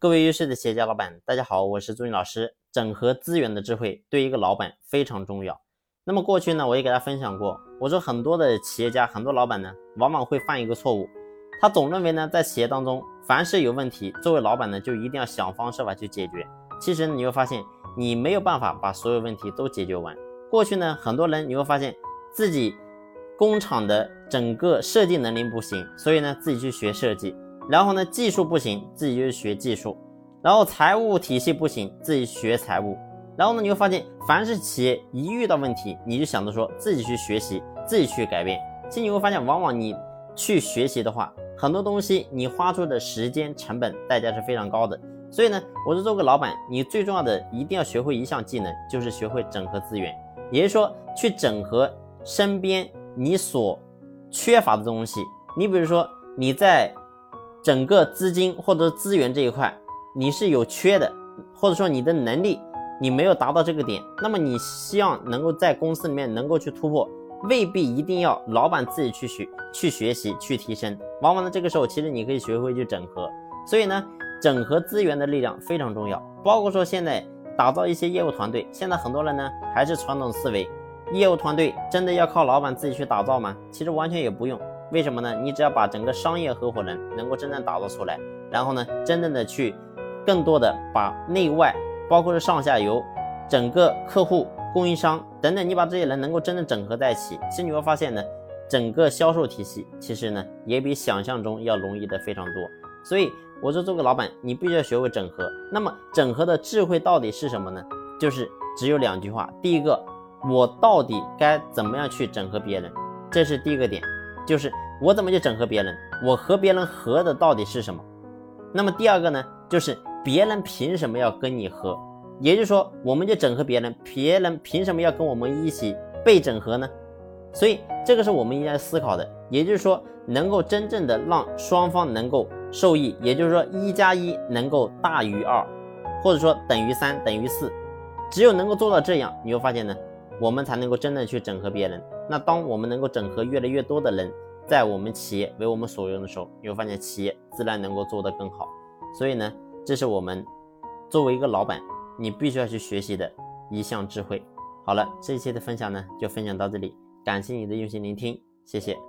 各位优秀的企业家老板，大家好，我是朱军老师。整合资源的智慧对一个老板非常重要。那么过去呢，我也给大家分享过，我说很多的企业家、很多老板呢，往往会犯一个错误，他总认为呢，在企业当中，凡是有问题，作为老板呢，就一定要想方设法去解决。其实你会发现，你没有办法把所有问题都解决完。过去呢，很多人你会发现自己工厂的整个设计能力不行，所以呢，自己去学设计。然后呢，技术不行，自己就去学技术；然后财务体系不行，自己学财务。然后呢，你会发现，凡是企业一遇到问题，你就想着说自己去学习，自己去改变。其实你会发现，往往你去学习的话，很多东西你花出的时间成本代价是非常高的。所以呢，我是做个老板，你最重要的一定要学会一项技能，就是学会整合资源，也就是说，去整合身边你所缺乏的东西。你比如说你在。整个资金或者资源这一块，你是有缺的，或者说你的能力你没有达到这个点，那么你希望能够在公司里面能够去突破，未必一定要老板自己去学、去学习、去提升。往往呢，这个时候其实你可以学会去整合。所以呢，整合资源的力量非常重要。包括说现在打造一些业务团队，现在很多人呢还是传统思维，业务团队真的要靠老板自己去打造吗？其实完全也不用。为什么呢？你只要把整个商业合伙人能够真正打造出来，然后呢，真正的去更多的把内外，包括是上下游，整个客户、供应商等等，你把这些人能够真正整合在一起，其实你会发现呢，整个销售体系其实呢也比想象中要容易的非常多。所以我说做个老板，你必须要学会整合。那么整合的智慧到底是什么呢？就是只有两句话。第一个，我到底该怎么样去整合别人？这是第一个点。就是我怎么去整合别人？我和别人合的到底是什么？那么第二个呢？就是别人凭什么要跟你合？也就是说，我们就整合别人，别人凭什么要跟我们一起被整合呢？所以这个是我们应该思考的。也就是说，能够真正的让双方能够受益，也就是说一加一能够大于二，或者说等于三等于四。只有能够做到这样，你会发现呢？我们才能够真的去整合别人。那当我们能够整合越来越多的人，在我们企业为我们所用的时候，你会发现企业自然能够做得更好。所以呢，这是我们作为一个老板，你必须要去学习的一项智慧。好了，这一期的分享呢，就分享到这里，感谢你的用心聆听，谢谢。